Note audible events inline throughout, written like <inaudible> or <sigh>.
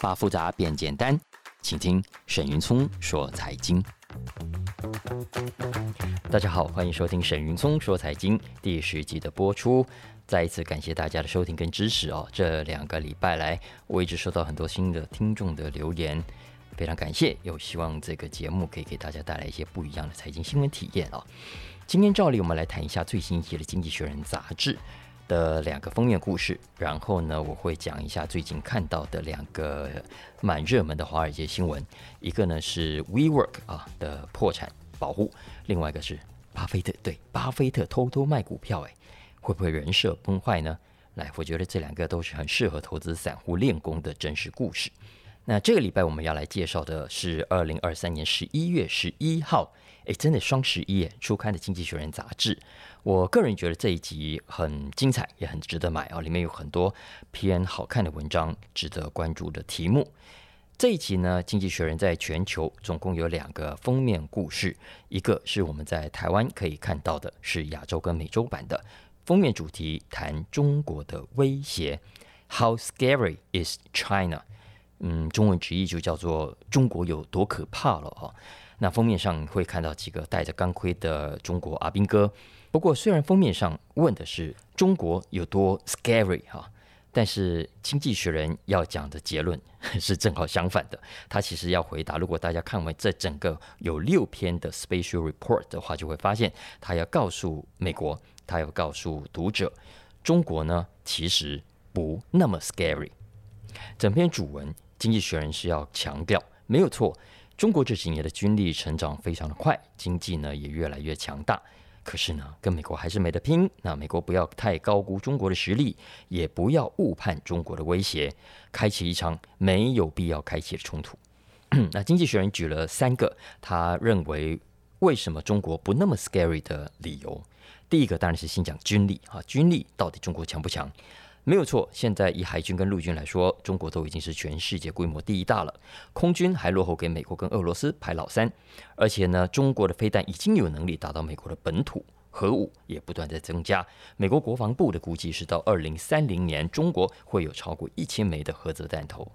把复杂变简单，请听沈云聪说财经。大家好，欢迎收听沈云聪说财经第十集的播出。再一次感谢大家的收听跟支持哦。这两个礼拜来，我一直收到很多新的听众的留言，非常感谢。又希望这个节目可以给大家带来一些不一样的财经新闻体验哦。今天照例我们来谈一下最新一期的《经济学人》杂志。的两个封面故事，然后呢，我会讲一下最近看到的两个蛮热门的华尔街新闻，一个呢是 WeWork 啊的破产保护，另外一个是巴菲特对巴菲特偷偷卖股票，哎，会不会人设崩坏呢？来，我觉得这两个都是很适合投资散户练功的真实故事。那这个礼拜我们要来介绍的是二零二三年十一月十一号，诶，真的双十一出刊的《经济学人》杂志。我个人觉得这一集很精彩，也很值得买啊！里面有很多偏好看的文章，值得关注的题目。这一集呢，《经济学人》在全球总共有两个封面故事，一个是我们在台湾可以看到的，是亚洲跟美洲版的封面主题，谈中国的威胁。How scary is China？嗯，中文直译就叫做“中国有多可怕”了哈。那封面上会看到几个戴着钢盔的中国阿兵哥。不过，虽然封面上问的是中国有多 scary 哈，但是《经济学人》要讲的结论 <laughs> 是正好相反的。他其实要回答，如果大家看完这整个有六篇的 special report 的话，就会发现他要告诉美国，他要告诉读者，中国呢其实不那么 scary。整篇主文。经济学人是要强调，没有错，中国这几年的军力成长非常的快，经济呢也越来越强大。可是呢，跟美国还是没得拼。那美国不要太高估中国的实力，也不要误判中国的威胁，开启一场没有必要开启的冲突。<clears throat> 那经济学人举了三个他认为为什么中国不那么 scary 的理由。第一个当然是先讲军力啊，军力到底中国强不强？没有错，现在以海军跟陆军来说，中国都已经是全世界规模第一大了。空军还落后给美国跟俄罗斯排老三，而且呢，中国的飞弹已经有能力打到美国的本土，核武也不断在增加。美国国防部的估计是到二零三零年，中国会有超过一千枚的核子弹头。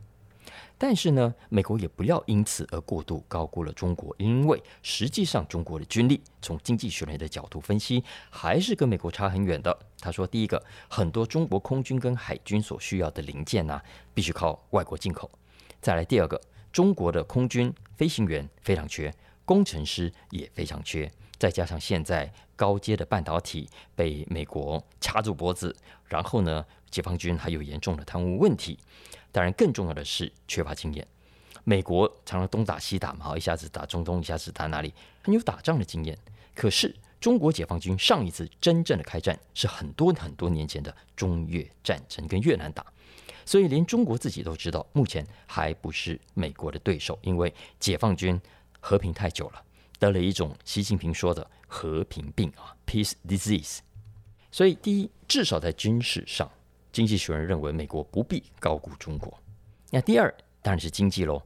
但是呢，美国也不要因此而过度高估了中国，因为实际上中国的军力，从经济学人的角度分析，还是跟美国差很远的。他说，第一个，很多中国空军跟海军所需要的零件呢、必须靠外国进口。再来第二个，中国的空军飞行员非常缺，工程师也非常缺，再加上现在高阶的半导体被美国掐住脖子，然后呢，解放军还有严重的贪污问题。当然，更重要的是缺乏经验。美国常常东打西打嘛，一下子打中东，一下子打哪里，很有打仗的经验。可是中国解放军上一次真正的开战是很多很多年前的中越战争，跟越南打，所以连中国自己都知道，目前还不是美国的对手，因为解放军和平太久了，得了一种习近平说的和平病啊，peace disease。所以，第一，至少在军事上。经济学人认为，美国不必高估中国。那第二当然是经济喽，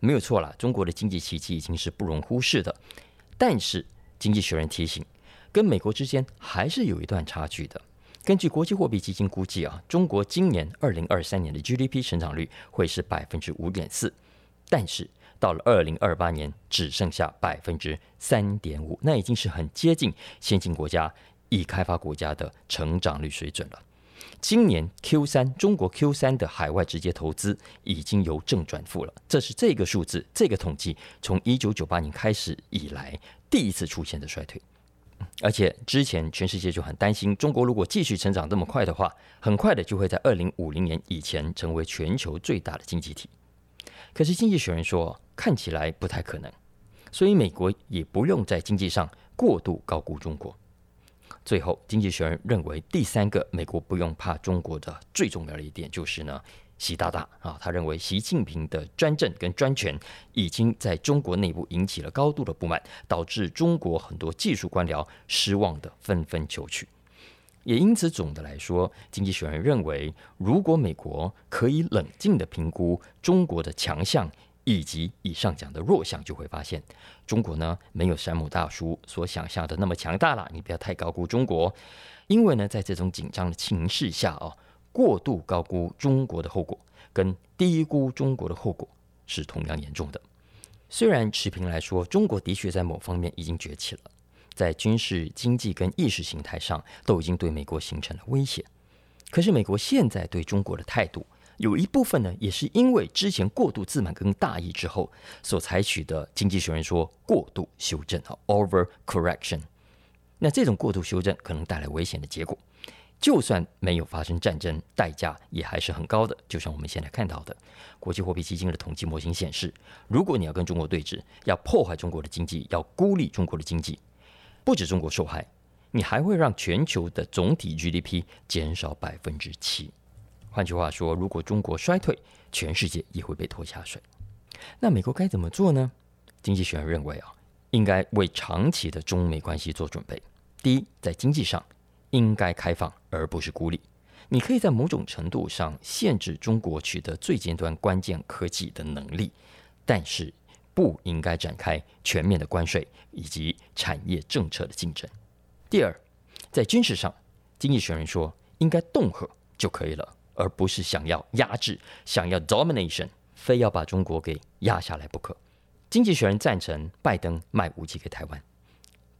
没有错啦，中国的经济奇迹已经是不容忽视的。但是经济学人提醒，跟美国之间还是有一段差距的。根据国际货币基金估计啊，中国今年二零二三年的 GDP 成长率会是百分之五点四，但是到了二零二八年只剩下百分之三点五，那已经是很接近先进国家、已开发国家的成长率水准了。今年 Q 三，中国 Q 三的海外直接投资已经由正转负了，这是这个数字，这个统计从一九九八年开始以来第一次出现的衰退。而且之前全世界就很担心，中国如果继续成长这么快的话，很快的就会在二零五零年以前成为全球最大的经济体。可是经济学人说，看起来不太可能，所以美国也不用在经济上过度高估中国。最后，经济学人认为，第三个美国不用怕中国的最重要的一点就是呢，习大大啊，他认为习近平的专政跟专权已经在中国内部引起了高度的不满，导致中国很多技术官僚失望的纷纷求去。也因此，总的来说，经济学人认为，如果美国可以冷静地评估中国的强项。以及以上讲的弱项，就会发现中国呢，没有山姆大叔所想象的那么强大了。你不要太高估中国，因为呢，在这种紧张的情势下哦，过度高估中国的后果，跟低估中国的后果是同样严重的。虽然持平来说，中国的确在某方面已经崛起了，在军事、经济跟意识形态上都已经对美国形成了威胁。可是，美国现在对中国的态度，有一部分呢，也是因为之前过度自满跟大意之后所采取的。经济学人说，过度修正啊，over correction。那这种过度修正可能带来危险的结果。就算没有发生战争，代价也还是很高的。就像我们现在看到的，国际货币基金的统计模型显示，如果你要跟中国对峙，要破坏中国的经济，要孤立中国的经济，不止中国受害，你还会让全球的总体 GDP 减少百分之七。换句话说，如果中国衰退，全世界也会被拖下水。那美国该怎么做呢？经济学人认为啊，应该为长期的中美关系做准备。第一，在经济上。应该开放，而不是孤立。你可以在某种程度上限制中国取得最尖端关键科技的能力，但是不应该展开全面的关税以及产业政策的竞争。第二，在军事上，经济学人说应该恫吓就可以了，而不是想要压制、想要 domination，非要把中国给压下来不可。经济学人赞成拜登卖武器给台湾，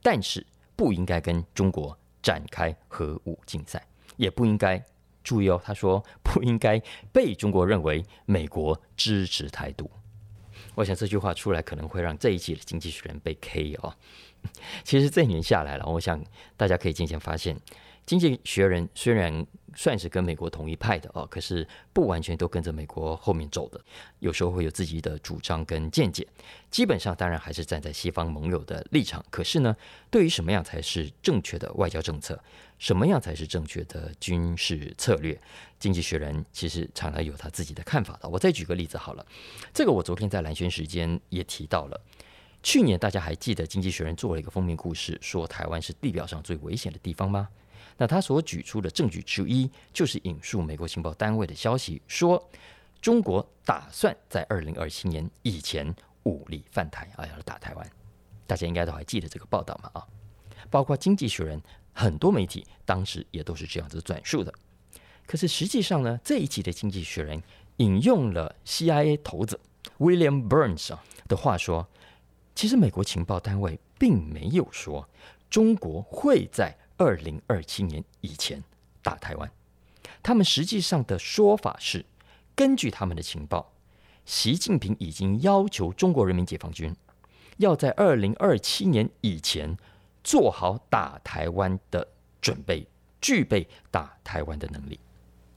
但是不应该跟中国。展开核武竞赛，也不应该注意哦。他说不应该被中国认为美国支持台独。我想这句话出来可能会让这一期的《经济学人》被 K 哦。<laughs> 其实这一年下来了，我想大家可以渐渐发现，《经济学人》虽然算是跟美国同一派的哦，可是不完全都跟着美国后面走的，有时候会有自己的主张跟见解。基本上当然还是站在西方盟友的立场。可是呢，对于什么样才是正确的外交政策，什么样才是正确的军事策略，《经济学人》其实常常有他自己的看法的。我再举个例子好了，这个我昨天在兰轩时间也提到了。去年大家还记得《经济学人》做了一个封面故事，说台湾是地表上最危险的地方吗？那他所举出的证据之一，就是引述美国情报单位的消息，说中国打算在二零二七年以前武力犯台啊，要打台湾。大家应该都还记得这个报道嘛？啊，包括《经济学人》很多媒体当时也都是这样子转述的。可是实际上呢，这一期的《经济学人》引用了 CIA 头子 William Burns 啊的话说，其实美国情报单位并没有说中国会在。二零二七年以前打台湾，他们实际上的说法是，根据他们的情报，习近平已经要求中国人民解放军要在二零二七年以前做好打台湾的准备，具备打台湾的能力，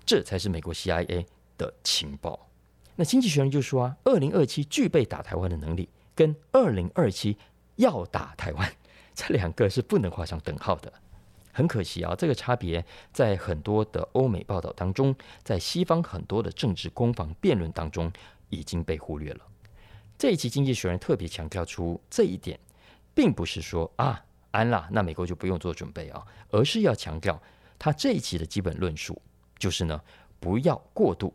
这才是美国 CIA 的情报。那经济学人就说啊，二零二七具备打台湾的能力，跟二零二七要打台湾，这两个是不能画上等号的。很可惜啊，这个差别在很多的欧美报道当中，在西方很多的政治攻防辩论当中已经被忽略了。这一期《经济学人》特别强调出这一点，并不是说啊安啦，那美国就不用做准备啊，而是要强调他这一期的基本论述，就是呢，不要过度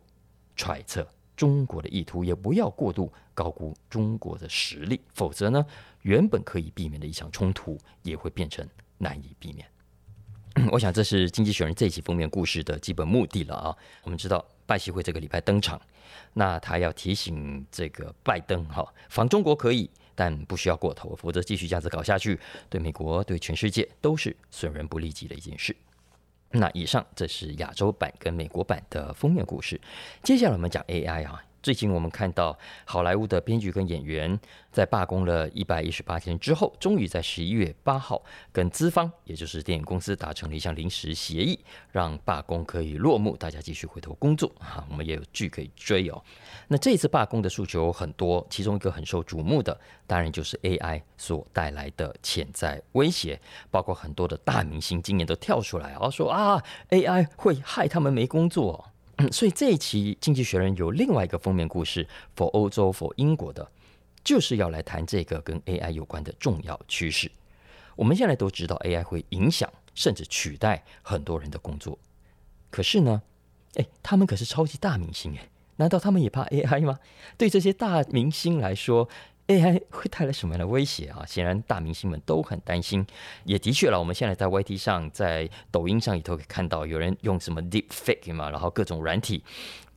揣测中国的意图，也不要过度高估中国的实力，否则呢，原本可以避免的一场冲突也会变成难以避免。<clears throat> 我想这是《经济学人》这一期封面故事的基本目的了啊。我们知道拜习会这个礼拜登场，那他要提醒这个拜登哈，防中国可以，但不需要过头，否则继续这样子搞下去，对美国、对全世界都是损人不利己的一件事。那以上这是亚洲版跟美国版的封面故事，接下来我们讲 AI 啊。最近我们看到好莱坞的编剧跟演员在罢工了一百一十八天之后，终于在十一月八号跟资方，也就是电影公司达成了一项临时协议，让罢工可以落幕，大家继续回头工作哈，我们也有剧可以追哦。那这次罢工的诉求很多，其中一个很受瞩目的，当然就是 AI 所带来的潜在威胁，包括很多的大明星今年都跳出来啊说啊，AI 会害他们没工作。所以这一期《经济学人》有另外一个封面故事，for 欧洲，for 英国的，就是要来谈这个跟 AI 有关的重要趋势。我们现在都知道 AI 会影响甚至取代很多人的工作，可是呢，诶，他们可是超级大明星诶，难道他们也怕 AI 吗？对这些大明星来说，AI 会带来什么样的威胁啊？显然，大明星们都很担心。也的确了，我们现在在 YT 上、在抖音上里头可以看到有人用什么 Deepfake 嘛，然后各种软体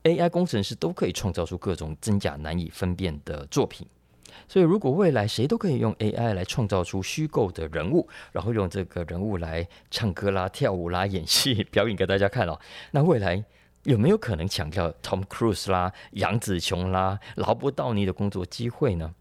AI 工程师都可以创造出各种真假难以分辨的作品。所以，如果未来谁都可以用 AI 来创造出虚构的人物，然后用这个人物来唱歌啦、跳舞啦、演戏表演给大家看哦，<laughs> 那未来有没有可能抢掉 Tom Cruise 啦、杨紫琼啦、劳勃道尼的工作机会呢？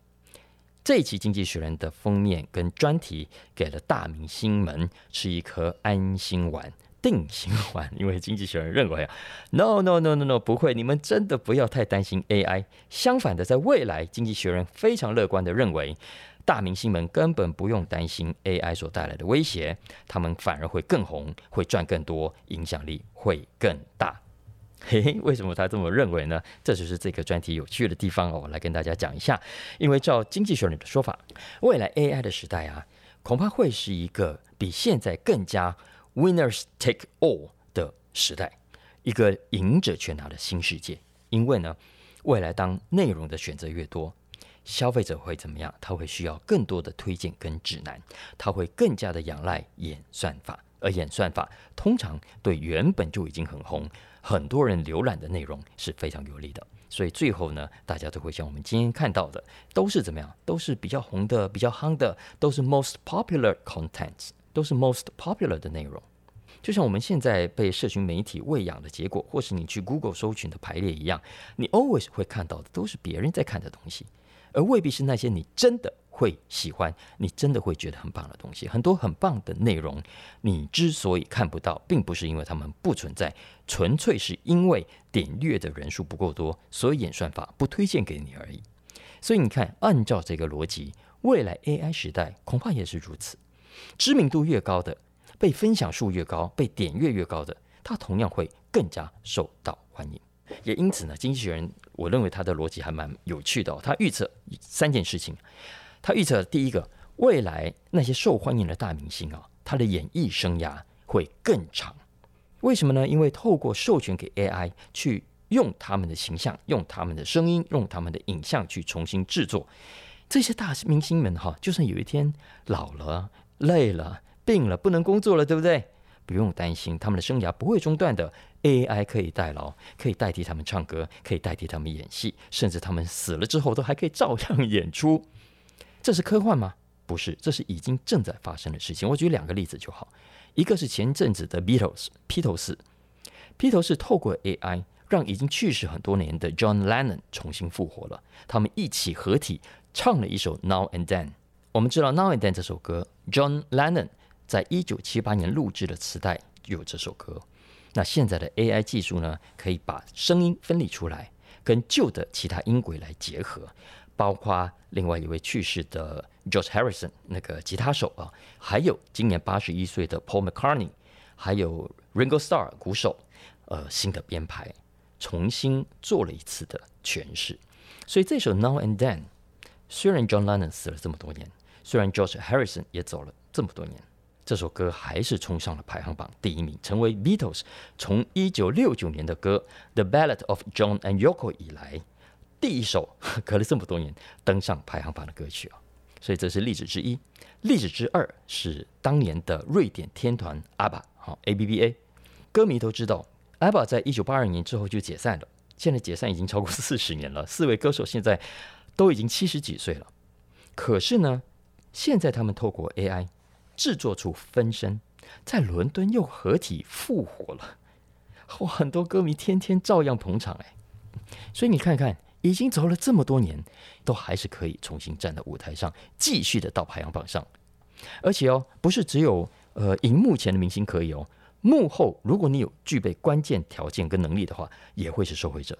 这一期《经济学人》的封面跟专题给了大明星们吃一颗安心丸。定心丸，因为经济学人认为啊，no no no no no，不会，你们真的不要太担心 AI。相反的，在未来，经济学人非常乐观的认为，大明星们根本不用担心 AI 所带来的威胁，他们反而会更红，会赚更多，影响力会更大。嘿嘿，为什么他这么认为呢？这就是这个专题有趣的地方哦，我来跟大家讲一下。因为照经济学人的说法，未来 AI 的时代啊，恐怕会是一个比现在更加 Winners take all 的时代，一个赢者全拿的新世界。因为呢，未来当内容的选择越多，消费者会怎么样？他会需要更多的推荐跟指南，他会更加的仰赖演算法，而演算法通常对原本就已经很红、很多人浏览的内容是非常有利的。所以最后呢，大家都会像我们今天看到的，都是怎么样？都是比较红的、比较夯的，都是 most popular content，都是 most popular 的内容。就像我们现在被社群媒体喂养的结果，或是你去 Google 搜寻的排列一样，你 always 会看到的都是别人在看的东西，而未必是那些你真的会喜欢、你真的会觉得很棒的东西。很多很棒的内容，你之所以看不到，并不是因为他们不存在，纯粹是因为点阅的人数不够多，所以演算法不推荐给你而已。所以你看，按照这个逻辑，未来 AI 时代恐怕也是如此，知名度越高的。被分享数越高，被点阅越高的，它同样会更加受到欢迎。也因此呢，经济学人我认为他的逻辑还蛮有趣的哦。他预测三件事情，他预测第一个，未来那些受欢迎的大明星啊，他的演艺生涯会更长。为什么呢？因为透过授权给 AI 去用他们的形象、用他们的声音、用他们的影像去重新制作，这些大明星们哈，就算有一天老了、累了。病了，不能工作了，对不对？不用担心，他们的生涯不会中断的。AI 可以代劳，可以代替他们唱歌，可以代替他们演戏，甚至他们死了之后都还可以照样演出。这是科幻吗？不是，这是已经正在发生的事情。我举两个例子就好，一个是前阵子的 Beatles 披头士，披头士透过 AI 让已经去世很多年的 John Lennon 重新复活了，他们一起合体唱了一首 Now and Then。我们知道 Now and Then 这首歌，John Lennon。在一九七八年录制的磁带有这首歌。那现在的 AI 技术呢，可以把声音分离出来，跟旧的其他音轨来结合，包括另外一位去世的 George Harrison 那个吉他手啊，还有今年八十一岁的 Paul McCartney，还有 Ringo Starr 鼓手，呃，新的编排，重新做了一次的诠释。所以这首 Now and Then，虽然 John Lennon 死了这么多年，虽然 George Harrison 也走了这么多年。这首歌还是冲上了排行榜第一名，成为 Beatles 从一九六九年的歌《The Ballad of John and Yoko》以来第一首隔了这么多年登上排行榜的歌曲啊！所以这是例子之一。例子之二是当年的瑞典天团 ABBA，好 ABBA，歌迷都知道，ABBA 在一九八二年之后就解散了，现在解散已经超过四十年了，四位歌手现在都已经七十几岁了。可是呢，现在他们透过 AI。制作出分身，在伦敦又合体复活了，哇！很多歌迷天天照样捧场哎，所以你看看，已经走了这么多年，都还是可以重新站在舞台上，继续的到排行榜上。而且哦，不是只有呃荧幕前的明星可以哦，幕后如果你有具备关键条件跟能力的话，也会是受惠者。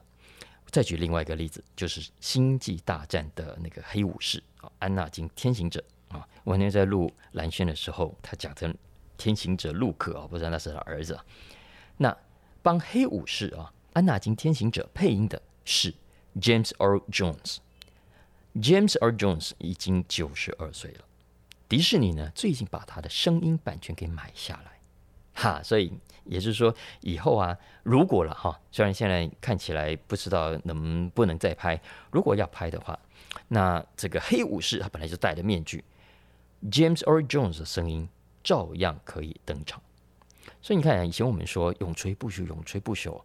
再举另外一个例子，就是《星际大战》的那个黑武士啊，安纳金天行者。啊，我那天在录蓝轩的时候，他讲成天行者陆克啊，不知道那是他儿子。那帮黑武士啊，安纳金天行者配音的是 James Earl Jones。James Earl Jones 已经九十二岁了。迪士尼呢，最近把他的声音版权给买下来，哈，所以也就是说，以后啊，如果了哈，虽然现在看起来不知道能不能再拍，如果要拍的话，那这个黑武士他本来就戴着面具。James Earl Jones 的声音照样可以登场，所以你看啊，以前我们说永垂不朽，永垂不朽，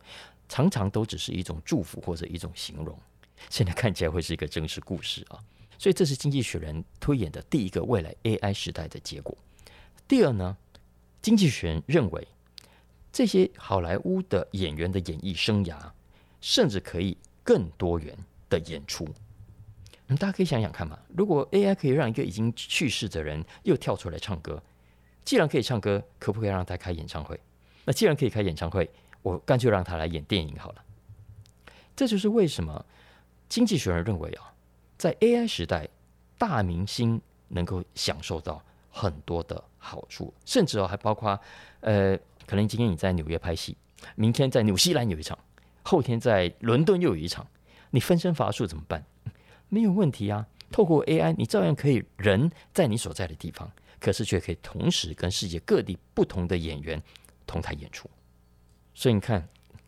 常常都只是一种祝福或者一种形容，现在看起来会是一个真实故事啊。所以这是经济学人推演的第一个未来 AI 时代的结果。第二呢，经济学人认为这些好莱坞的演员的演艺生涯甚至可以更多元的演出。嗯，大家可以想想看嘛，如果 AI 可以让一个已经去世的人又跳出来唱歌，既然可以唱歌，可不可以让他开演唱会？那既然可以开演唱会，我干脆让他来演电影好了。这就是为什么经济学人认为啊，在 AI 时代，大明星能够享受到很多的好处，甚至哦还包括呃，可能今天你在纽约拍戏，明天在纽西兰有一场，后天在伦敦又有一场，你分身乏术怎么办？没有问题啊，透过 AI，你照样可以人在你所在的地方，可是却可以同时跟世界各地不同的演员同台演出。所以你看，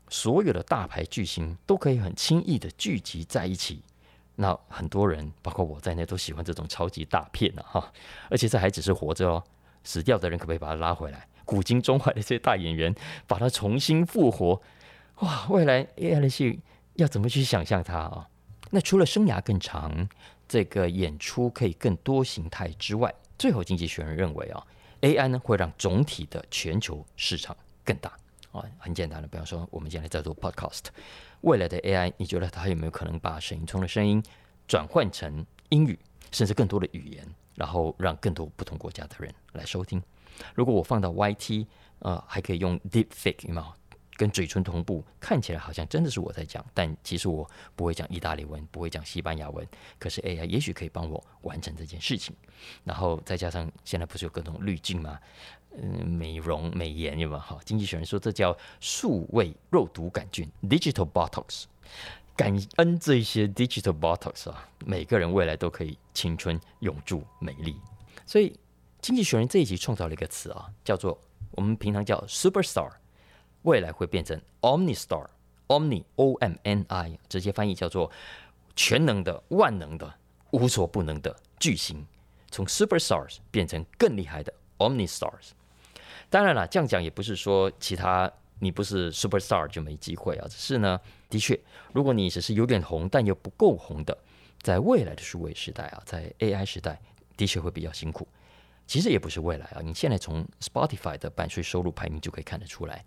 所有的大牌巨星都可以很轻易的聚集在一起。那很多人，包括我在内，都喜欢这种超级大片的哈。而且这还只是活着哦，死掉的人可不可以把他拉回来？古今中外的这些大演员，把他重新复活，哇！未来 AI 的戏要怎么去想象它啊？那除了生涯更长，这个演出可以更多形态之外，最后经济学人认为啊，AI 呢会让总体的全球市场更大啊。很简单的，比方说我们现在在做 Podcast，未来的 AI，你觉得它有没有可能把沈云聪的声音转换成英语，甚至更多的语言，然后让更多不同国家的人来收听？如果我放到 YT，呃，还可以用 Deepfake 吗？跟嘴唇同步，看起来好像真的是我在讲，但其实我不会讲意大利文，不会讲西班牙文，可是 AI 也许可以帮我完成这件事情。然后再加上现在不是有各种滤镜吗？嗯，美容美颜有没有？好，经济学人说这叫数位肉毒杆菌 （Digital Botox）。感恩这些 Digital Botox 啊，每个人未来都可以青春永驻美丽。所以经济学人这一集创造了一个词啊，叫做我们平常叫 Superstar。未来会变成 Omni Star，Omni O M N I，直接翻译叫做全能的、万能的、无所不能的巨星，从 Super Stars 变成更厉害的 Omni Stars。当然了，这样讲也不是说其他你不是 Super Star 就没机会啊，只是呢，的确，如果你只是有点红但又不够红的，在未来的数位时代啊，在 AI 时代，的确会比较辛苦。其实也不是未来啊，你现在从 Spotify 的版税收入排名就可以看得出来。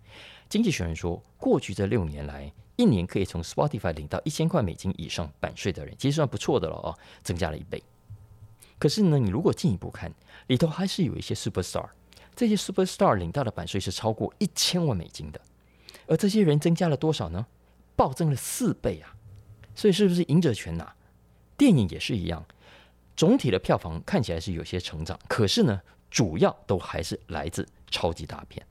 经济学人说，过去这六年来，一年可以从 Spotify 领到一千块美金以上版税的人，其实算不错的了哦，增加了一倍。可是呢，你如果进一步看，里头还是有一些 Superstar，这些 Superstar 领到的版税是超过一千万美金的，而这些人增加了多少呢？暴增了四倍啊！所以是不是赢者全拿？电影也是一样。总体的票房看起来是有些成长，可是呢，主要都还是来自超级大片，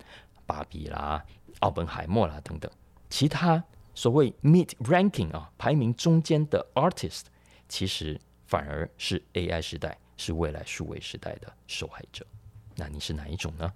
芭比啦、奥本海默啦等等。其他所谓 mid ranking 啊，排名中间的 artist，其实反而是 AI 时代，是未来数位时代的受害者。那你是哪一种呢？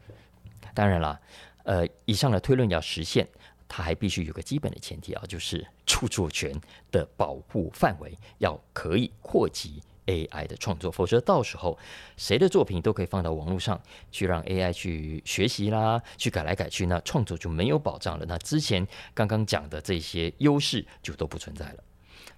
当然了，呃，以上的推论要实现，它还必须有个基本的前提啊，就是著作权的保护范围要可以扩及。AI 的创作，否则到时候谁的作品都可以放到网络上去，让 AI 去学习啦，去改来改去，那创作就没有保障了。那之前刚刚讲的这些优势就都不存在了。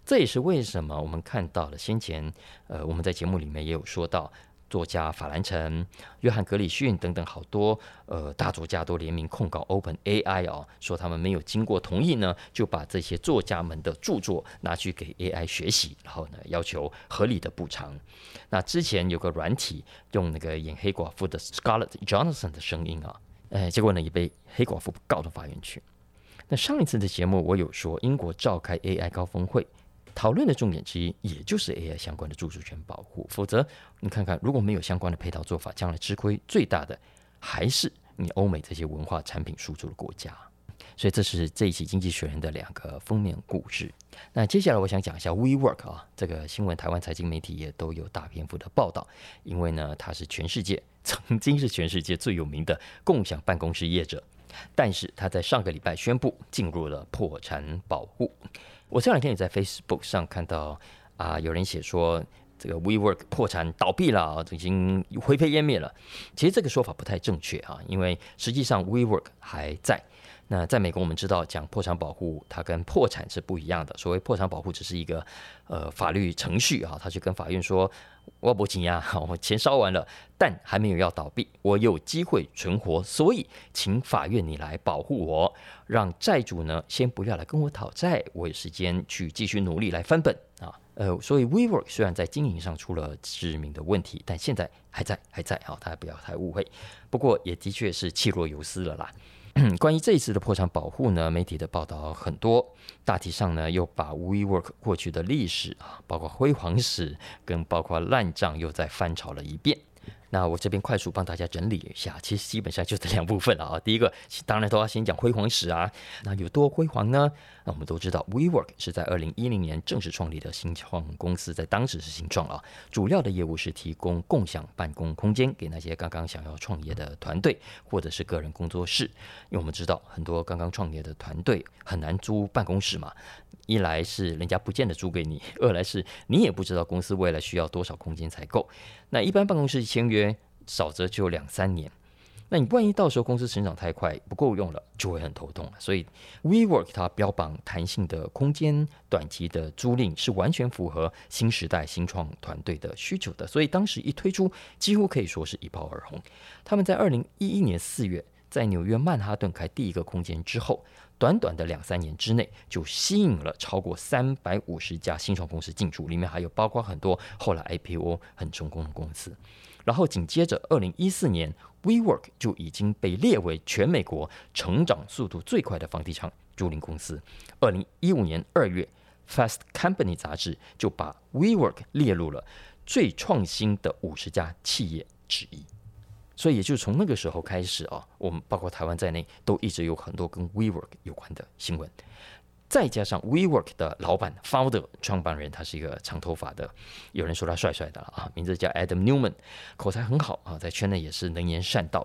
这也是为什么我们看到了先前，呃，我们在节目里面也有说到。作家法兰城、约翰格里逊等等好多呃大作家都联名控告 Open AI 哦，说他们没有经过同意呢，就把这些作家们的著作拿去给 AI 学习，然后呢要求合理的补偿。那之前有个软体用那个演黑寡妇的 Scarlett Johansson 的声音啊，哎，结果呢也被黑寡妇告到法院去。那上一次的节目我有说，英国召开 AI 高峰会。讨论的重点之一，也就是 AI 相关的著作权保护。否则，你看看，如果没有相关的配套做法，将来吃亏最大的还是你欧美这些文化产品输出的国家。所以，这是这一期《经济学人》的两个封面故事。那接下来，我想讲一下 WeWork 啊，这个新闻，台湾财经媒体也都有大篇幅的报道。因为呢，它是全世界曾经是全世界最有名的共享办公室业者，但是他在上个礼拜宣布进入了破产保护。我这两天也在 Facebook 上看到啊，有人写说这个 WeWork 破产倒闭了，已经灰飞烟灭了。其实这个说法不太正确啊，因为实际上 WeWork 还在，那在美国，我们知道讲破产保护，它跟破产是不一样的。所谓破产保护，只是一个呃法律程序啊，他去跟法院说，我不急呀，<laughs> 我钱烧完了，但还没有要倒闭，我有机会存活，所以请法院你来保护我，让债主呢先不要来跟我讨债，我有时间去继续努力来翻本啊。呃，所以 WeWork 虽然在经营上出了致命的问题，但现在还在还在啊，大家不要太误会。不过也的确是气若游丝了啦。<clears throat> 关于这一次的破产保护呢，媒体的报道很多，大体上呢又把 WeWork 过去的历史啊，包括辉煌史跟包括烂账又再翻炒了一遍。那我这边快速帮大家整理一下，其实基本上就这两部分了啊。<laughs> 第一个，当然都要先讲辉煌史啊。那有多辉煌呢？那我们都知道，WeWork 是在二零一零年正式创立的新创公司，在当时是新创啊。主要的业务是提供共享办公空间给那些刚刚想要创业的团队或者是个人工作室。因为我们知道，很多刚刚创业的团队很难租办公室嘛。一来是人家不见得租给你，二来是你也不知道公司未来需要多少空间才够。那一般办公室签约少则就两三年，那你万一到时候公司成长太快不够用了，就会很头痛了。所以 WeWork 它标榜弹性的空间、短期的租赁，是完全符合新时代新创团队的需求的。所以当时一推出，几乎可以说是一炮而红。他们在二零一一年四月在纽约曼哈顿开第一个空间之后。短短的两三年之内，就吸引了超过三百五十家新创公司进驻，里面还有包括很多后来 IPO 很成功的公司。然后紧接着，二零一四年，WeWork 就已经被列为全美国成长速度最快的房地产租赁公司。二零一五年二月，《Fast Company》杂志就把 WeWork 列入了最创新的五十家企业之一。所以也就是从那个时候开始啊，我们包括台湾在内，都一直有很多跟 WeWork 有关的新闻。再加上 WeWork 的老板 Founder 创办人，他是一个长头发的，有人说他帅帅的啊，名字叫 Adam Newman，口才很好啊，在圈内也是能言善道。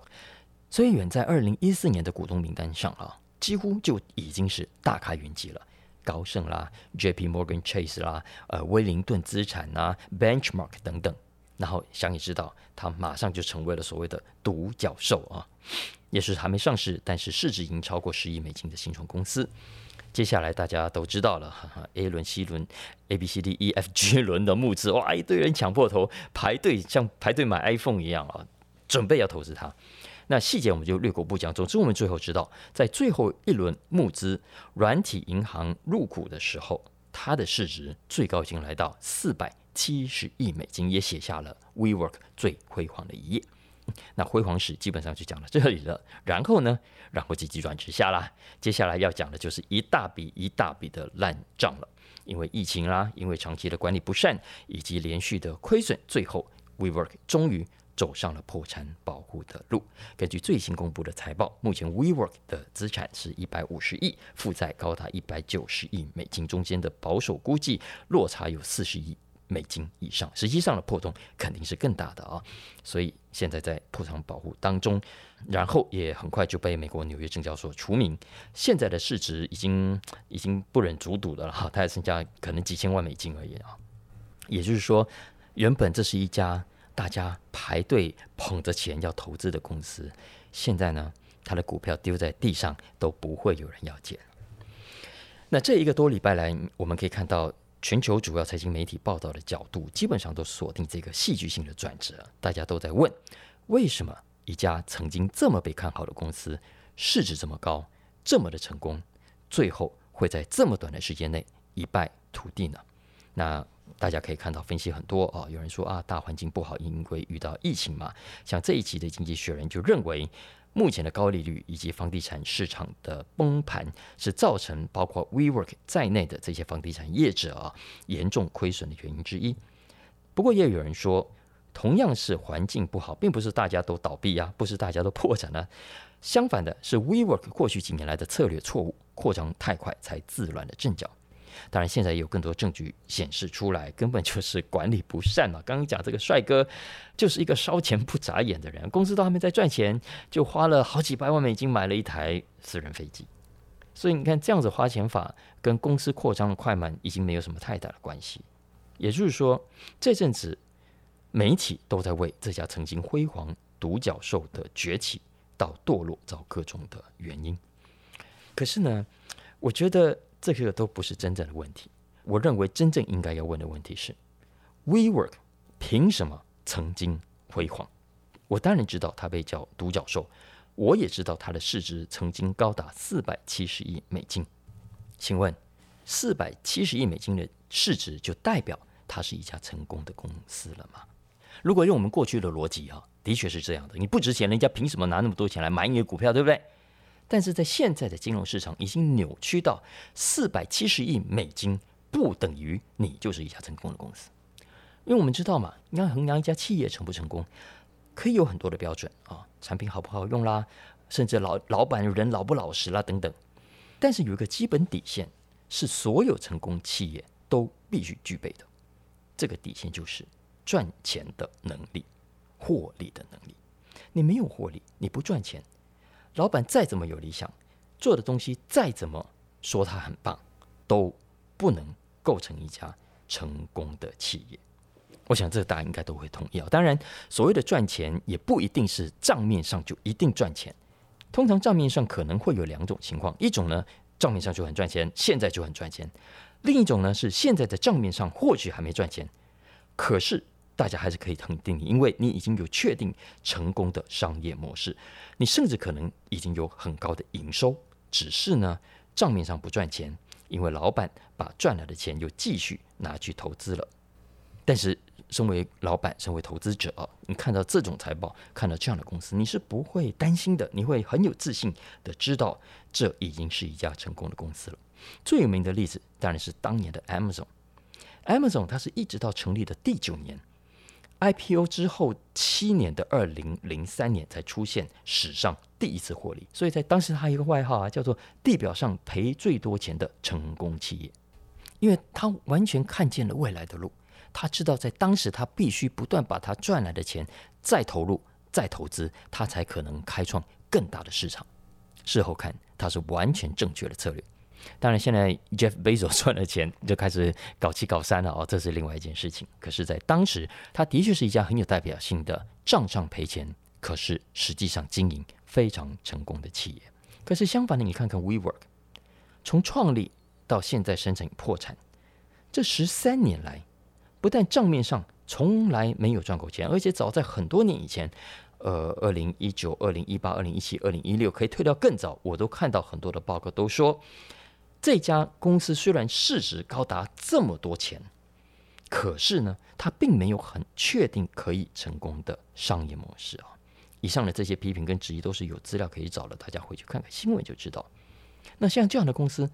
所以远在二零一四年的股东名单上啊，几乎就已经是大咖云集了，高盛啦、JP Morgan Chase 啦、呃威灵顿资产啦、Benchmark 等等。然后想也知道，他马上就成为了所谓的独角兽啊，也是还没上市，但是市值已经超过十亿美金的新创公司。接下来大家都知道了哈哈，<laughs> A 轮、C 轮、A、B、C、D、E、F、G 轮的募资，<laughs> 哇，一堆人抢破头排队，像排队买 iPhone 一样啊，准备要投资它。那细节我们就略过不讲。总之，我们最后知道，在最后一轮募资，软体银行入股的时候，它的市值最高已经来到四百。七十亿美金也写下了 WeWork 最辉煌的一页。那辉煌史基本上就讲到这里了。然后呢，然后就急转直下啦。接下来要讲的就是一大笔一大笔的烂账了。因为疫情啦，因为长期的管理不善，以及连续的亏损，最后 WeWork 终于走上了破产保护的路。根据最新公布的财报，目前 WeWork 的资产是一百五十亿，负债高达一百九十亿美金，中间的保守估计落差有四十亿。美金以上，实际上的破洞肯定是更大的啊！所以现在在破产保护当中，然后也很快就被美国纽约证交所除名。现在的市值已经已经不忍卒睹的了哈，它还剩下可能几千万美金而已啊！也就是说，原本这是一家大家排队捧着钱要投资的公司，现在呢，它的股票丢在地上都不会有人要捡。那这一个多礼拜来，我们可以看到。全球主要财经媒体报道的角度，基本上都锁定这个戏剧性的转折。大家都在问：为什么一家曾经这么被看好的公司，市值这么高，这么的成功，最后会在这么短的时间内一败涂地呢？那大家可以看到分析很多啊，有人说啊，大环境不好，因为遇到疫情嘛。像这一期的《经济学人》就认为。目前的高利率以及房地产市场的崩盘，是造成包括 WeWork 在内的这些房地产业者啊严重亏损的原因之一。不过也有人说，同样是环境不好，并不是大家都倒闭啊，不是大家都破产啊。相反的是，WeWork 过去几年来的策略错误，扩张太快才自乱了阵脚。当然，现在也有更多证据显示出来，根本就是管理不善嘛。刚刚讲这个帅哥，就是一个烧钱不眨眼的人，公司都还没在赚钱，就花了好几百万美金买了一台私人飞机。所以你看，这样子花钱法跟公司扩张的快慢已经没有什么太大的关系。也就是说，这阵子媒体都在为这家曾经辉煌独角兽的崛起到堕落找各种的原因。可是呢，我觉得这个都不是真正的问题。我认为真正应该要问的问题是：WeWork 凭什么曾经辉煌？我当然知道它被叫独角兽，我也知道它的市值曾经高达四百七十亿美金。请问，四百七十亿美金的市值就代表它是一家成功的公司了吗？如果用我们过去的逻辑啊，的确是这样的。你不值钱，人家凭什么拿那么多钱来买你的股票，对不对？但是在现在的金融市场已经扭曲到四百七十亿美金不等于你就是一家成功的公司，因为我们知道嘛，你要衡量一家企业成不成功，可以有很多的标准啊，产品好不好用啦，甚至老老板人老不老实啦等等。但是有一个基本底线是所有成功企业都必须具备的，这个底线就是赚钱的能力、获利的能力。你没有获利，你不赚钱。老板再怎么有理想，做的东西再怎么说他很棒，都不能构成一家成功的企业。我想这大家应该都会同意啊。当然，所谓的赚钱也不一定是账面上就一定赚钱。通常账面上可能会有两种情况：一种呢，账面上就很赚钱，现在就很赚钱；另一种呢，是现在的账面上或许还没赚钱，可是。大家还是可以肯定你，因为你已经有确定成功的商业模式，你甚至可能已经有很高的营收，只是呢账面上不赚钱，因为老板把赚来的钱又继续拿去投资了。但是，身为老板，身为投资者，你看到这种财报，看到这样的公司，你是不会担心的，你会很有自信的知道这已经是一家成功的公司了。最有名的例子当然是当年的 Amazon，Amazon 它是一直到成立的第九年。IPO 之后七年的二零零三年才出现史上第一次获利，所以在当时他一个外号啊，叫做“地表上赔最多钱的成功企业”，因为他完全看见了未来的路，他知道在当时他必须不断把他赚来的钱再投入、再投资，他才可能开创更大的市场。事后看，他是完全正确的策略。当然，现在 Jeff Bezos <laughs> 赚了钱就开始搞七搞三了哦，这是另外一件事情。可是，在当时，他的确是一家很有代表性的账上赔钱，可是实际上经营非常成功的企业。可是相反的，你看看 WeWork，从创立到现在申请破产，这十三年来，不但账面上从来没有赚过钱，而且早在很多年以前，呃，二零一九、二零一八、二零一七、二零一六，可以推到更早，我都看到很多的报告都说。这家公司虽然市值高达这么多钱，可是呢，它并没有很确定可以成功的商业模式啊。以上的这些批评跟质疑都是有资料可以找的，大家回去看看新闻就知道。那像这样的公司，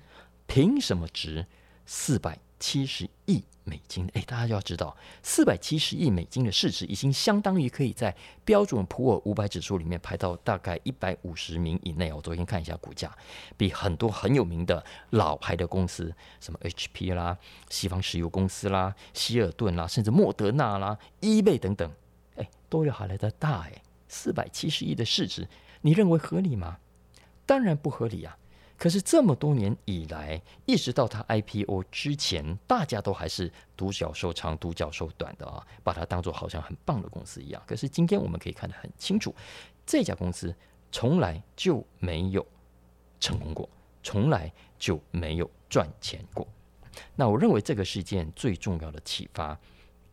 凭什么值四百七十亿美金，哎，大家就要知道，四百七十亿美金的市值已经相当于可以在标准普尔五百指数里面排到大概一百五十名以内。我昨天看一下股价，比很多很有名的老牌的公司，什么 HP 啦、西方石油公司啦、希尔顿啦，甚至莫德纳啦、eBay 等等，哎，都要还来得大哎。四百七十亿的市值，你认为合理吗？当然不合理啊。可是这么多年以来，一直到它 IPO 之前，大家都还是独角兽长、独角兽短的啊，把它当做好像很棒的公司一样。可是今天我们可以看得很清楚，这家公司从来就没有成功过，从来就没有赚钱过。那我认为这个事件最重要的启发，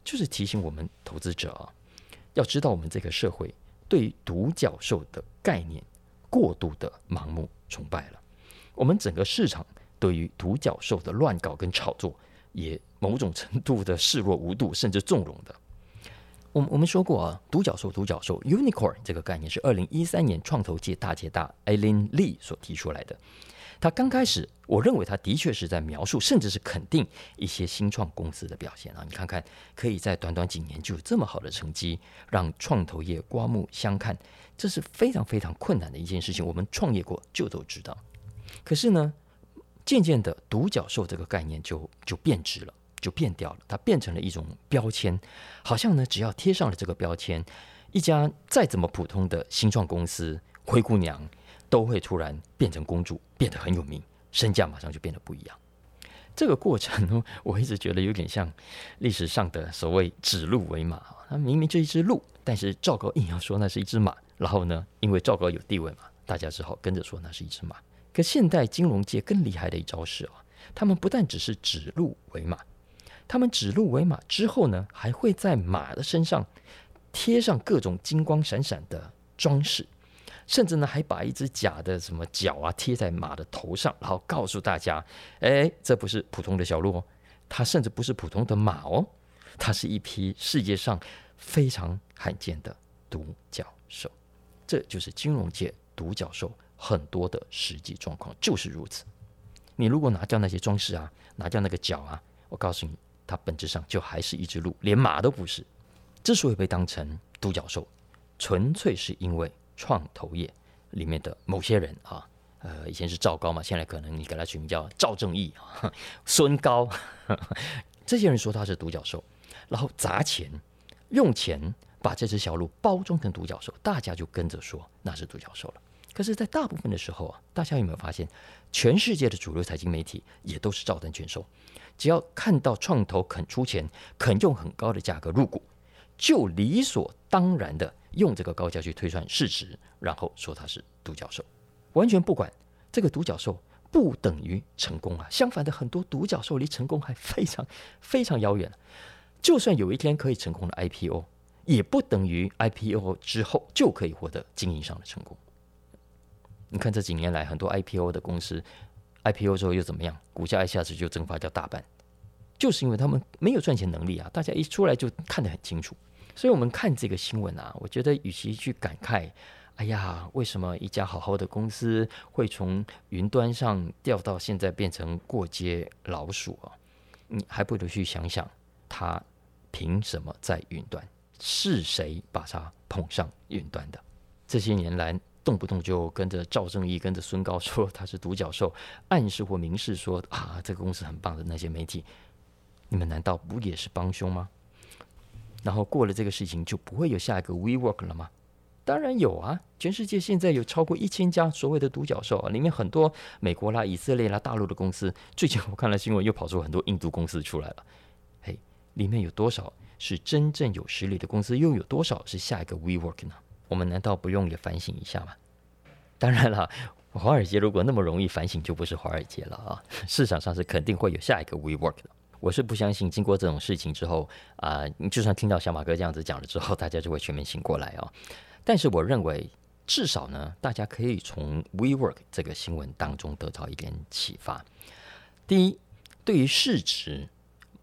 就是提醒我们投资者啊，要知道我们这个社会对独角兽的概念过度的盲目崇拜了。我们整个市场对于独角兽的乱搞跟炒作，也某种程度的视若无睹，甚至纵容的。我们我们说过啊，独角兽，独角兽，unicorn 这个概念是二零一三年创投界大姐大 Aileen Lee 所提出来的。他刚开始，我认为他的确是在描述，甚至是肯定一些新创公司的表现啊。你看看，可以在短短几年就有这么好的成绩，让创投业刮目相看，这是非常非常困难的一件事情。我们创业过就都知道。可是呢，渐渐的，独角兽这个概念就就变质了，就变掉了。它变成了一种标签，好像呢，只要贴上了这个标签，一家再怎么普通的新创公司，灰姑娘都会突然变成公主，变得很有名，身价马上就变得不一样。这个过程呢，<laughs> 我一直觉得有点像历史上的所谓指鹿为马。它明明就一只鹿，但是赵高硬要说那是一只马，然后呢，因为赵高有地位嘛，大家只好跟着说那是一只马。可现代金融界更厉害的一招是啊，他们不但只是指鹿为马，他们指鹿为马之后呢，还会在马的身上贴上各种金光闪闪的装饰。甚至呢，还把一只假的什么脚啊贴在马的头上，然后告诉大家：“哎，这不是普通的小鹿哦，它甚至不是普通的马哦，它是一匹世界上非常罕见的独角兽。”这就是金融界独角兽很多的实际状况，就是如此。你如果拿掉那些装饰啊，拿掉那个角啊，我告诉你，它本质上就还是一只鹿，连马都不是。之所以被当成独角兽，纯粹是因为。创投业里面的某些人啊，呃，以前是赵高嘛，现在可能你给他取名叫赵正义啊，孙高，这些人说他是独角兽，然后砸钱用钱把这只小鹿包装成独角兽，大家就跟着说那是独角兽了。可是，在大部分的时候啊，大家有没有发现，全世界的主流财经媒体也都是照单全收，只要看到创投肯出钱，肯用很高的价格入股，就理所当然的。用这个高价去推算市值，然后说它是独角兽，完全不管这个独角兽不等于成功啊！相反的，很多独角兽离成功还非常 <laughs> 非常遥远。就算有一天可以成功的 IPO，也不等于 IPO 之后就可以获得经营上的成功。你看这几年来，很多 IPO 的公司 IPO 之后又怎么样？股价一下子就蒸发掉大半，就是因为他们没有赚钱能力啊！大家一出来就看得很清楚。所以，我们看这个新闻啊，我觉得与其去感慨，哎呀，为什么一家好好的公司会从云端上掉到现在变成过街老鼠啊？你还不如去想想，他凭什么在云端？是谁把他捧上云端的？这些年来，动不动就跟着赵正义、跟着孙高说他是独角兽，暗示或明示说啊，这个公司很棒的那些媒体，你们难道不也是帮凶吗？然后过了这个事情，就不会有下一个 WeWork 了吗？当然有啊！全世界现在有超过一千家所谓的独角兽啊，里面很多美国啦、以色列啦、大陆的公司。最近我看了新闻，又跑出很多印度公司出来了。嘿，里面有多少是真正有实力的公司？又有多少是下一个 WeWork 呢？我们难道不用也反省一下吗？当然了，华尔街如果那么容易反省，就不是华尔街了啊！市场上是肯定会有下一个 WeWork 的。我是不相信，经过这种事情之后啊，你、就算听到小马哥这样子讲了之后，大家就会全面醒过来哦。但是我认为，至少呢，大家可以从 WeWork 这个新闻当中得到一点启发。第一，对于市值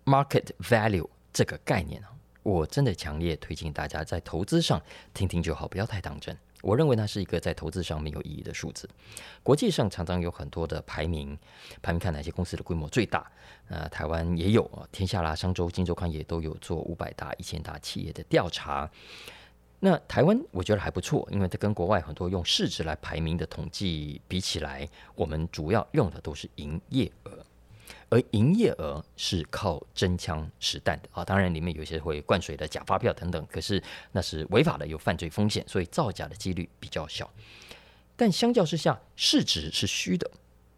（market value） 这个概念啊，我真的强烈推荐大家在投资上听听就好，不要太当真。我认为那是一个在投资上没有意义的数字。国际上常常有很多的排名，排名看哪些公司的规模最大。呃，台湾也有啊，天下啦、商周、金周刊也都有做五百大、一千大企业的调查。那台湾我觉得还不错，因为它跟国外很多用市值来排名的统计比起来，我们主要用的都是营业额。而营业额是靠真枪实弹的啊，当然里面有些会灌水的假发票等等，可是那是违法的，有犯罪风险，所以造假的几率比较小。但相较之下，市值是虚的，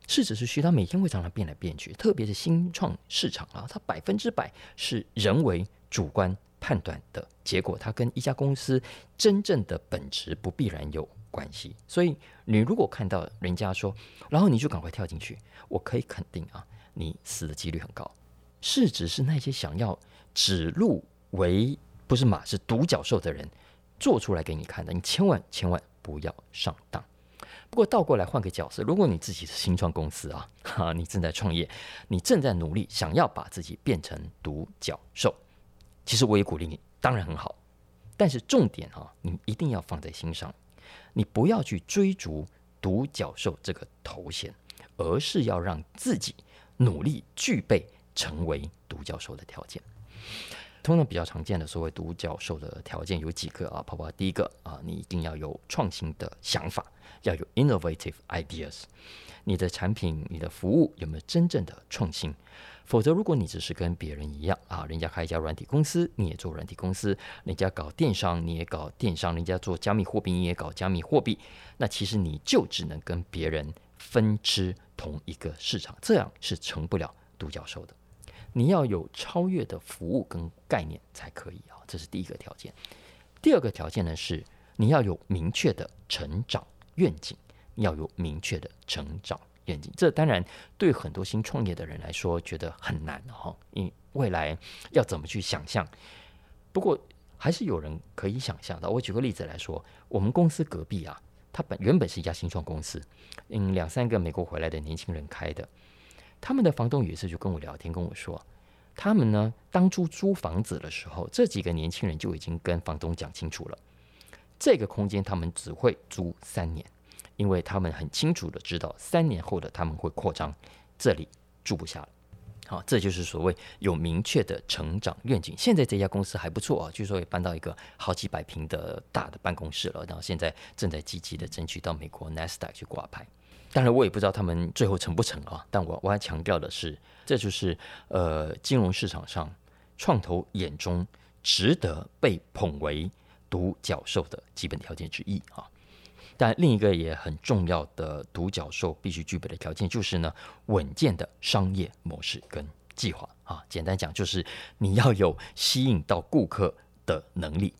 市值是虚，它每天会常常变来变去，特别是新创市场啊，它百分之百是人为主观判断的结果，它跟一家公司真正的本质不必然有关系。所以你如果看到人家说，然后你就赶快跳进去，我可以肯定啊。你死的几率很高，市值是那些想要指鹿为不是马是独角兽的人做出来给你看的，你千万千万不要上当。不过倒过来换个角色，如果你自己是新创公司啊，哈，<laughs> 你正在创业，你正在努力想要把自己变成独角兽，其实我也鼓励你，当然很好，但是重点啊，你一定要放在心上，你不要去追逐独角兽这个头衔，而是要让自己。努力具备成为独角兽的条件，通常比较常见的所谓独角兽的条件有几个啊？泡泡第一个啊，你一定要有创新的想法，要有 innovative ideas。你的产品、你的服务有没有真正的创新？否则，如果你只是跟别人一样啊，人家开一家软体公司，你也做软体公司；人家搞电商，你也搞电商；人家做加密货币，你也搞加密货币，那其实你就只能跟别人分吃同一个市场，这样是成不了独角兽的。你要有超越的服务跟概念才可以啊，这是第一个条件。第二个条件呢是你要有明确的成长愿景，要有明确的成长愿景。这当然对很多新创业的人来说觉得很难哈，你未来要怎么去想象？不过还是有人可以想象的。我举个例子来说，我们公司隔壁啊，他本原本是一家新创公司，嗯，两三个美国回来的年轻人开的。他们的房东有一次就跟我聊天，跟我说，他们呢当初租房子的时候，这几个年轻人就已经跟房东讲清楚了，这个空间他们只会租三年，因为他们很清楚的知道三年后的他们会扩张，这里住不下了。啊，这就是所谓有明确的成长愿景。现在这家公司还不错啊，据说也搬到一个好几百平的大的办公室了。然后现在正在积极的争取到美国 NASDAQ 去挂牌。当然，我也不知道他们最后成不成啊。但我我要强调的是，这就是呃金融市场上创投眼中值得被捧为独角兽的基本条件之一啊。但另一个也很重要的独角兽必须具备的条件，就是呢稳健的商业模式跟计划啊。简单讲，就是你要有吸引到顾客的能力。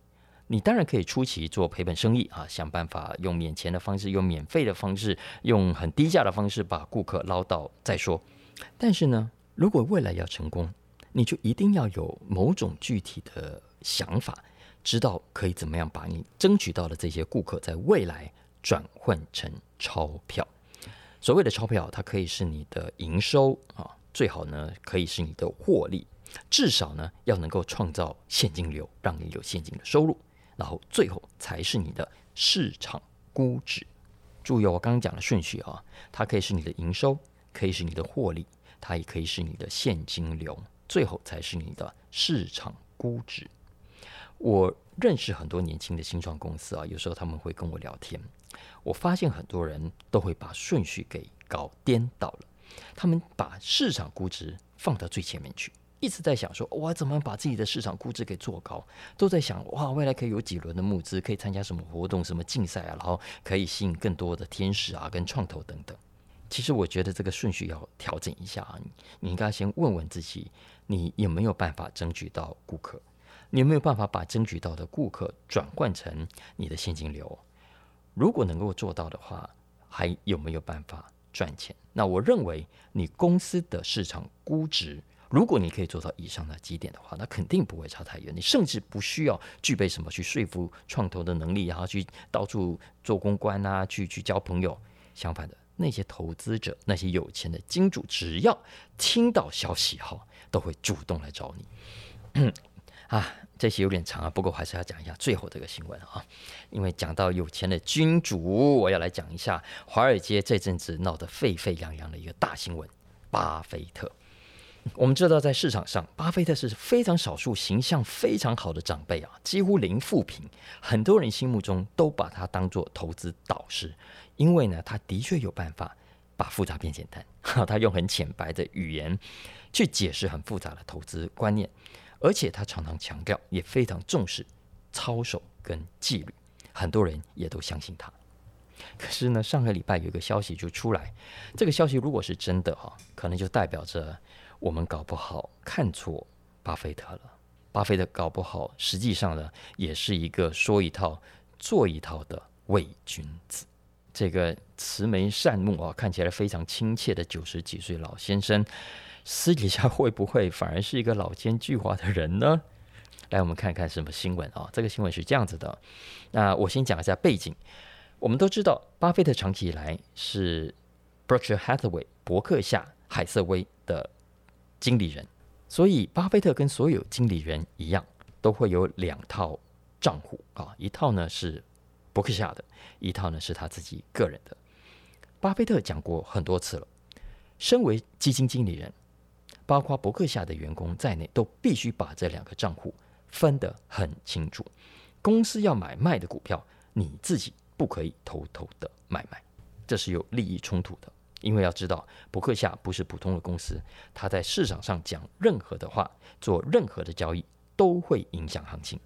你当然可以初期做赔本生意啊，想办法用免钱的方式、用免费的方式、用很低价的方式把顾客捞到再说。但是呢，如果未来要成功，你就一定要有某种具体的想法，知道可以怎么样把你争取到的这些顾客在未来。转换成钞票，所谓的钞票，它可以是你的营收啊，最好呢可以是你的获利，至少呢要能够创造现金流，让你有现金的收入，然后最后才是你的市场估值。注意我刚刚讲的顺序啊，它可以是你的营收，可以是你的获利，它也可以是你的现金流，最后才是你的市场估值。我认识很多年轻的新创公司啊，有时候他们会跟我聊天。我发现很多人都会把顺序给搞颠倒了，他们把市场估值放到最前面去，一直在想说，我怎么把自己的市场估值给做高，都在想哇，未来可以有几轮的募资，可以参加什么活动、什么竞赛啊，然后可以吸引更多的天使啊、跟创投等等。其实我觉得这个顺序要调整一下啊，你应该先问问自己，你有没有办法争取到顾客？你有没有办法把争取到的顾客转换成你的现金流？如果能够做到的话，还有没有办法赚钱？那我认为你公司的市场估值，如果你可以做到以上的几点的话，那肯定不会差太远。你甚至不需要具备什么去说服创投的能力，然后去到处做公关啊，去去交朋友。相反的，那些投资者、那些有钱的金主，只要听到消息后，都会主动来找你。<coughs> 啊，这些有点长啊，不过还是要讲一下最后这个新闻啊，因为讲到有钱的君主，我要来讲一下华尔街这阵子闹得沸沸扬扬的一个大新闻——巴菲特。我们知道，在市场上，巴菲特是非常少数形象非常好的长辈啊，几乎零负评，很多人心目中都把他当做投资导师，因为呢，他的确有办法把复杂变简单，<laughs> 他用很浅白的语言去解释很复杂的投资观念。而且他常常强调，也非常重视操守跟纪律，很多人也都相信他。可是呢，上个礼拜有一个消息就出来，这个消息如果是真的哈，可能就代表着我们搞不好看错巴菲特了。巴菲特搞不好实际上呢，也是一个说一套做一套的伪君子。这个慈眉善目啊，看起来非常亲切的九十几岁老先生。私底下会不会反而是一个老奸巨猾的人呢？<laughs> 来，我们看看什么新闻啊？这个新闻是这样子的。那我先讲一下背景。我们都知道，巴菲特长期以来是 Berkshire Hathaway 伯克夏海瑟威的经理人，所以巴菲特跟所有经理人一样，都会有两套账户啊，一套呢是伯克夏的，一套呢是他自己个人的。巴菲特讲过很多次了，身为基金经理人。包括伯克夏的员工在内，都必须把这两个账户分得很清楚。公司要买卖的股票，你自己不可以偷偷的买卖，这是有利益冲突的。因为要知道，伯克夏不是普通的公司，他在市场上讲任何的话，做任何的交易，都会影响行情。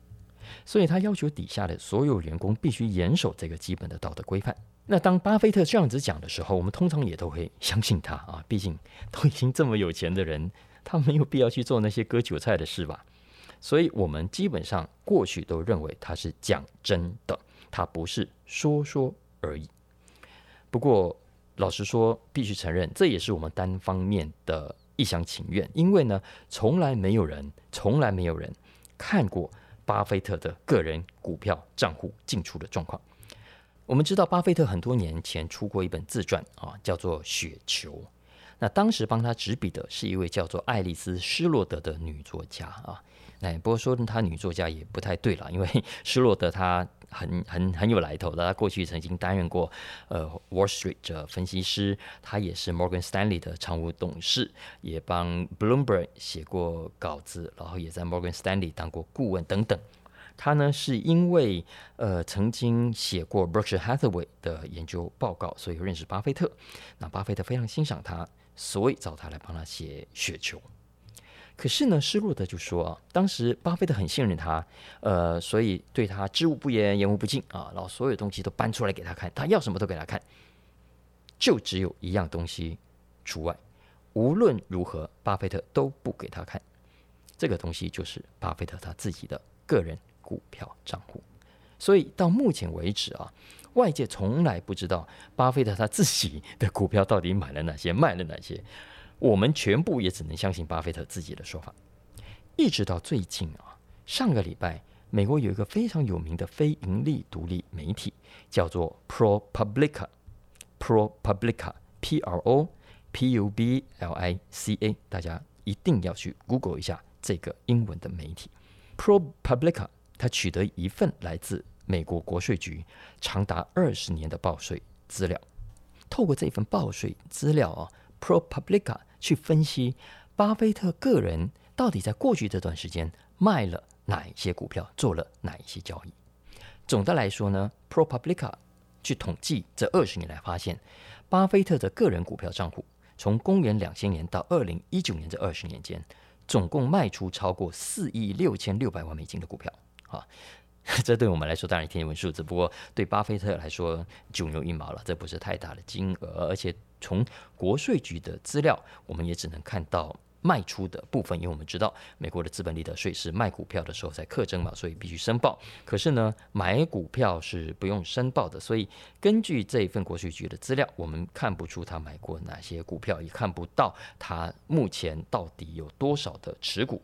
所以他要求底下的所有员工必须严守这个基本的道德规范。那当巴菲特这样子讲的时候，我们通常也都会相信他啊，毕竟都已经这么有钱的人，他没有必要去做那些割韭菜的事吧。所以，我们基本上过去都认为他是讲真的，他不是说说而已。不过，老实说，必须承认，这也是我们单方面的一厢情愿，因为呢，从来没有人，从来没有人看过巴菲特的个人股票账户进出的状况。我们知道，巴菲特很多年前出过一本自传啊，叫做《雪球》。那当时帮他执笔的是一位叫做爱丽丝·施洛德的女作家啊。哎，不过说她女作家也不太对了，因为 <laughs> 施洛德她很很很有来头的，她过去曾经担任过呃 Wall Street 的分析师，她也是 Morgan Stanley 的常务董事，也帮 Bloomberg 写过稿子，然后也在 Morgan Stanley 当过顾问等等。她呢是因为呃曾经写过 Berkshire Hathaway 的研究报告，所以认识巴菲特。那巴菲特非常欣赏她，所以找她来帮他写《雪球》。可是呢，施洛德就说啊，当时巴菲特很信任他，呃，所以对他知无不言，言无不尽啊，然后所有东西都搬出来给他看，他要什么都给他看，就只有一样东西除外，无论如何，巴菲特都不给他看。这个东西就是巴菲特他自己的个人股票账户。所以到目前为止啊，外界从来不知道巴菲特他自己的股票到底买了哪些，卖了哪些。我们全部也只能相信巴菲特自己的说法，一直到最近啊，上个礼拜，美国有一个非常有名的非盈利独立媒体，叫做 ProPublica，ProPublica，P R O P U B L I C A，大家一定要去 Google 一下这个英文的媒体。ProPublica，它取得一份来自美国国税局长达二十年的报税资料，透过这份报税资料啊。ProPublica 去分析巴菲特个人到底在过去这段时间卖了哪一些股票，做了哪一些交易。总的来说呢，ProPublica 去统计这二十年来发现，巴菲特的个人股票账户从公元两千年到二零一九年这二十年间，总共卖出超过四亿六千六百万美金的股票啊。<laughs> 这对我们来说当然天文数字，不过对巴菲特来说九牛一毛了，这不是太大的金额。而且从国税局的资料，我们也只能看到卖出的部分，因为我们知道美国的资本利得税是卖股票的时候才课征嘛，所以必须申报。可是呢，买股票是不用申报的，所以根据这一份国税局的资料，我们看不出他买过哪些股票，也看不到他目前到底有多少的持股，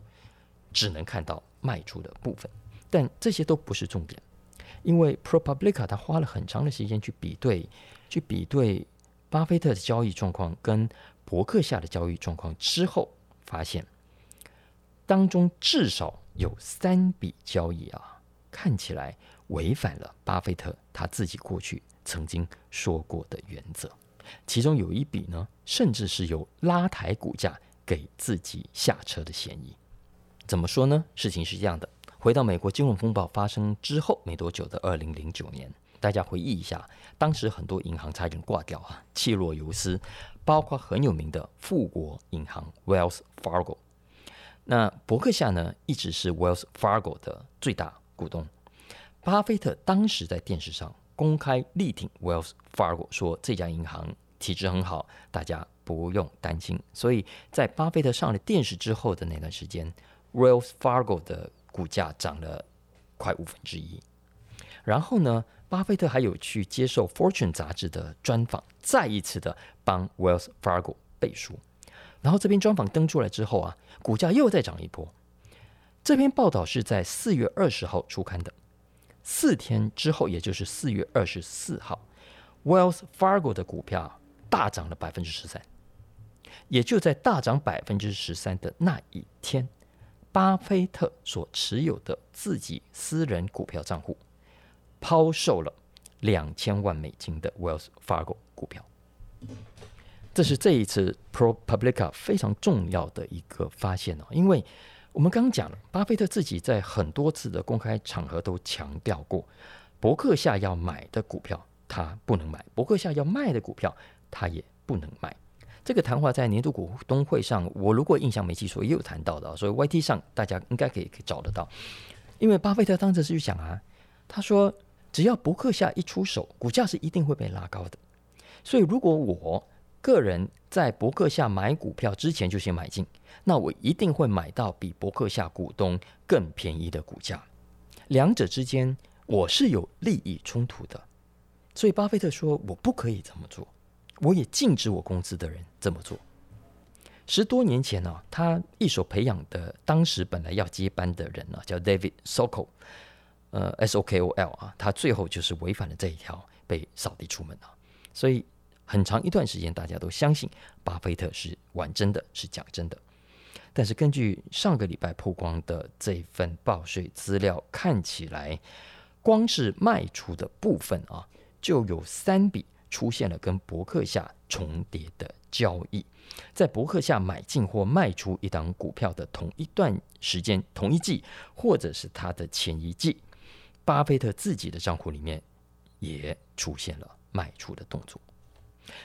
只能看到卖出的部分。但这些都不是重点，因为 ProPublica 他花了很长的时间去比对，去比对巴菲特的交易状况跟伯克夏的交易状况之后，发现当中至少有三笔交易啊，看起来违反了巴菲特他自己过去曾经说过的原则。其中有一笔呢，甚至是有拉抬股价给自己下车的嫌疑。怎么说呢？事情是这样的。回到美国金融风暴发生之后没多久的二零零九年，大家回忆一下，当时很多银行差点挂掉啊，气若游丝，包括很有名的富国银行 （Wells Fargo）。那伯克夏呢，一直是 Wells Fargo 的最大股东。巴菲特当时在电视上公开力挺 Wells Fargo，说这家银行体质很好，大家不用担心。所以在巴菲特上了电视之后的那段时间，Wells Fargo 的股价涨了快五分之一，然后呢，巴菲特还有去接受《Fortune》杂志的专访，再一次的帮 Wells Fargo 背书。然后这篇专访登出来之后啊，股价又再涨一波。这篇报道是在四月二十号出刊的，四天之后，也就是四月二十四号，Wells Fargo 的股票大涨了百分之十三。也就在大涨百分之十三的那一天。巴菲特所持有的自己私人股票账户抛售了两千万美金的 Wells Fargo 股票，这是这一次 ProPublica 非常重要的一个发现哦。因为我们刚讲了，巴菲特自己在很多次的公开场合都强调过，伯克夏要买的股票他不能买，伯克夏要卖的股票他也不能卖。这个谈话在年度股东会上，我如果印象没记错，也有谈到的，所以 YT 上大家应该可以可以找得到。因为巴菲特当时是想啊，他说只要伯克夏一出手，股价是一定会被拉高的。所以如果我个人在伯克夏买股票之前就先买进，那我一定会买到比伯克夏股东更便宜的股价。两者之间我是有利益冲突的，所以巴菲特说我不可以这么做。我也禁止我公司的人这么做。十多年前呢、啊，他一手培养的当时本来要接班的人呢、啊，叫 David Sokol，呃，S O K O L 啊，他最后就是违反了这一条，被扫地出门了。所以很长一段时间，大家都相信巴菲特是玩真的，是讲真的。但是根据上个礼拜曝光的这份报税资料，看起来光是卖出的部分啊，就有三笔出现了跟伯克夏重叠的交易。在伯克夏买进或卖出一档股票的同一段时间、同一季，或者是他的前一季，巴菲特自己的账户里面也出现了卖出的动作。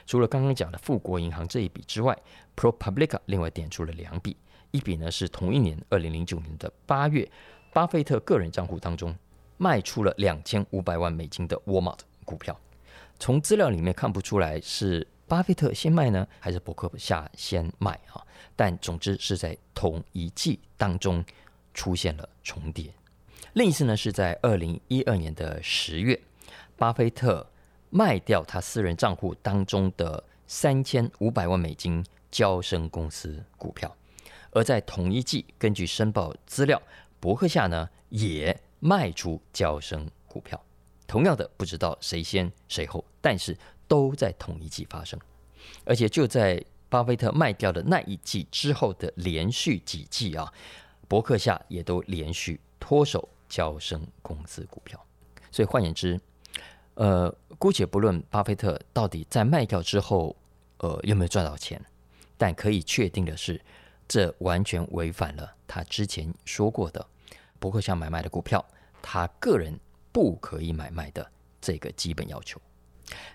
除了刚刚讲的富国银行这一笔之外，ProPublica 另外点出了两笔，一笔呢是同一年二零零九年的八月，巴菲特个人账户当中卖出了两千五百万美金的 Walmart 股票。从资料里面看不出来是。巴菲特先卖呢，还是伯克夏先卖啊？但总之是在同一季当中出现了重叠。另一次呢，是在二零一二年的十月，巴菲特卖掉他私人账户当中的三千五百万美金娇生公司股票，而在同一季，根据申报资料，伯克夏呢也卖出娇生股票。同样的，不知道谁先谁后，但是。都在同一季发生，而且就在巴菲特卖掉的那一季之后的连续几季啊，伯克夏也都连续脱手交生公司股票。所以换言之，呃，姑且不论巴菲特到底在卖掉之后，呃，有没有赚到钱，但可以确定的是，这完全违反了他之前说过的伯克夏买卖的股票，他个人不可以买卖的这个基本要求。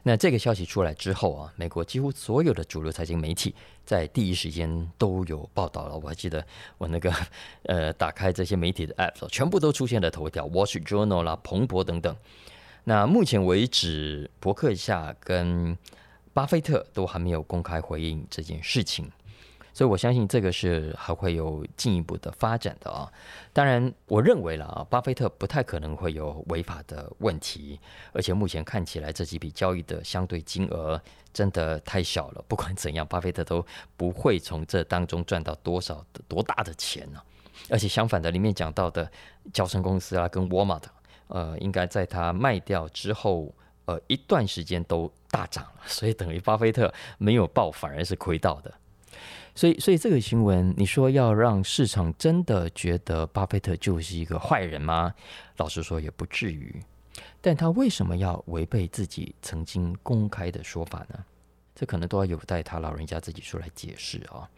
那这个消息出来之后啊，美国几乎所有的主流财经媒体在第一时间都有报道了。我还记得我那个 <laughs> 呃，打开这些媒体的 app，全部都出现了头条，《Wall Street Journal》啦、彭博等等。那目前为止，伯克夏跟巴菲特都还没有公开回应这件事情。所以我相信这个是还会有进一步的发展的啊。当然，我认为了啊，巴菲特不太可能会有违法的问题，而且目前看起来这几笔交易的相对金额真的太小了。不管怎样，巴菲特都不会从这当中赚到多少的多大的钱呢。而且相反的，里面讲到的交生公司啊，跟沃尔玛，呃，应该在他卖掉之后，呃，一段时间都大涨了，所以等于巴菲特没有爆，反而是亏到的。所以，所以这个新闻，你说要让市场真的觉得巴菲特就是一个坏人吗？老实说，也不至于。但他为什么要违背自己曾经公开的说法呢？这可能都要有待他老人家自己出来解释啊。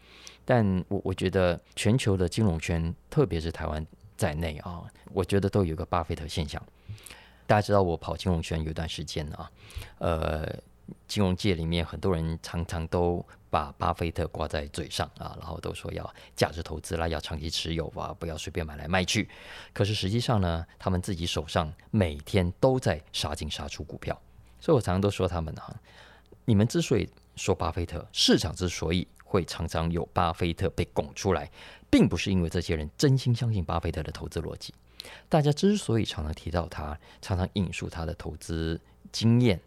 但我我觉得，全球的金融圈，特别是台湾在内啊，我觉得都有个巴菲特现象。大家知道，我跑金融圈有段时间啊，呃。金融界里面很多人常常都把巴菲特挂在嘴上啊，然后都说要价值投资啦，要长期持有啊，不要随便买来卖去。可是实际上呢，他们自己手上每天都在杀进杀出股票。所以我常常都说他们啊，你们之所以说巴菲特，市场之所以会常常有巴菲特被拱出来，并不是因为这些人真心相信巴菲特的投资逻辑。大家之所以常常提到他，常常引述他的投资经验。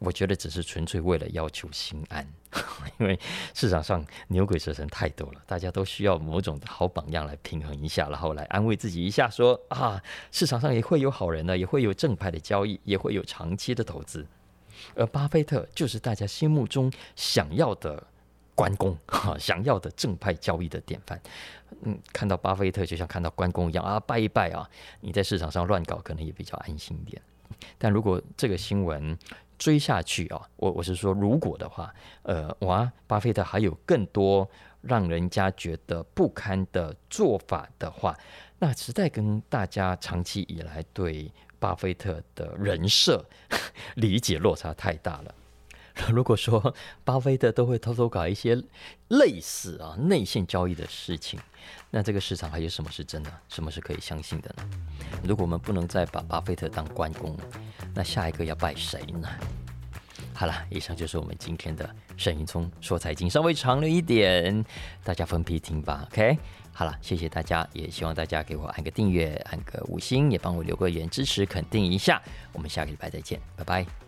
我觉得只是纯粹为了要求心安，<laughs> 因为市场上牛鬼蛇神太多了，大家都需要某种好榜样来平衡一下，然后来安慰自己一下说，啊，市场上也会有好人呢，也会有正派的交易，也会有长期的投资。而巴菲特就是大家心目中想要的关公，<laughs> 哈，想要的正派交易的典范。嗯，看到巴菲特就像看到关公一样啊，拜一拜啊，你在市场上乱搞可能也比较安心一点。但如果这个新闻，追下去啊，我我是说，如果的话，呃，哇，巴菲特还有更多让人家觉得不堪的做法的话，那实在跟大家长期以来对巴菲特的人设 <laughs> 理解落差太大了。<laughs> 如果说巴菲特都会偷偷搞一些类似啊内线交易的事情，那这个市场还有什么是真的，什么是可以相信的呢？如果我们不能再把巴菲特当关公，那下一个要拜谁呢？好了，以上就是我们今天的沈云聪说财经，稍微长了一点，大家分批听吧。OK，好了，谢谢大家，也希望大家给我按个订阅，按个五星，也帮我留个言支持肯定一下。我们下个礼拜再见，拜拜。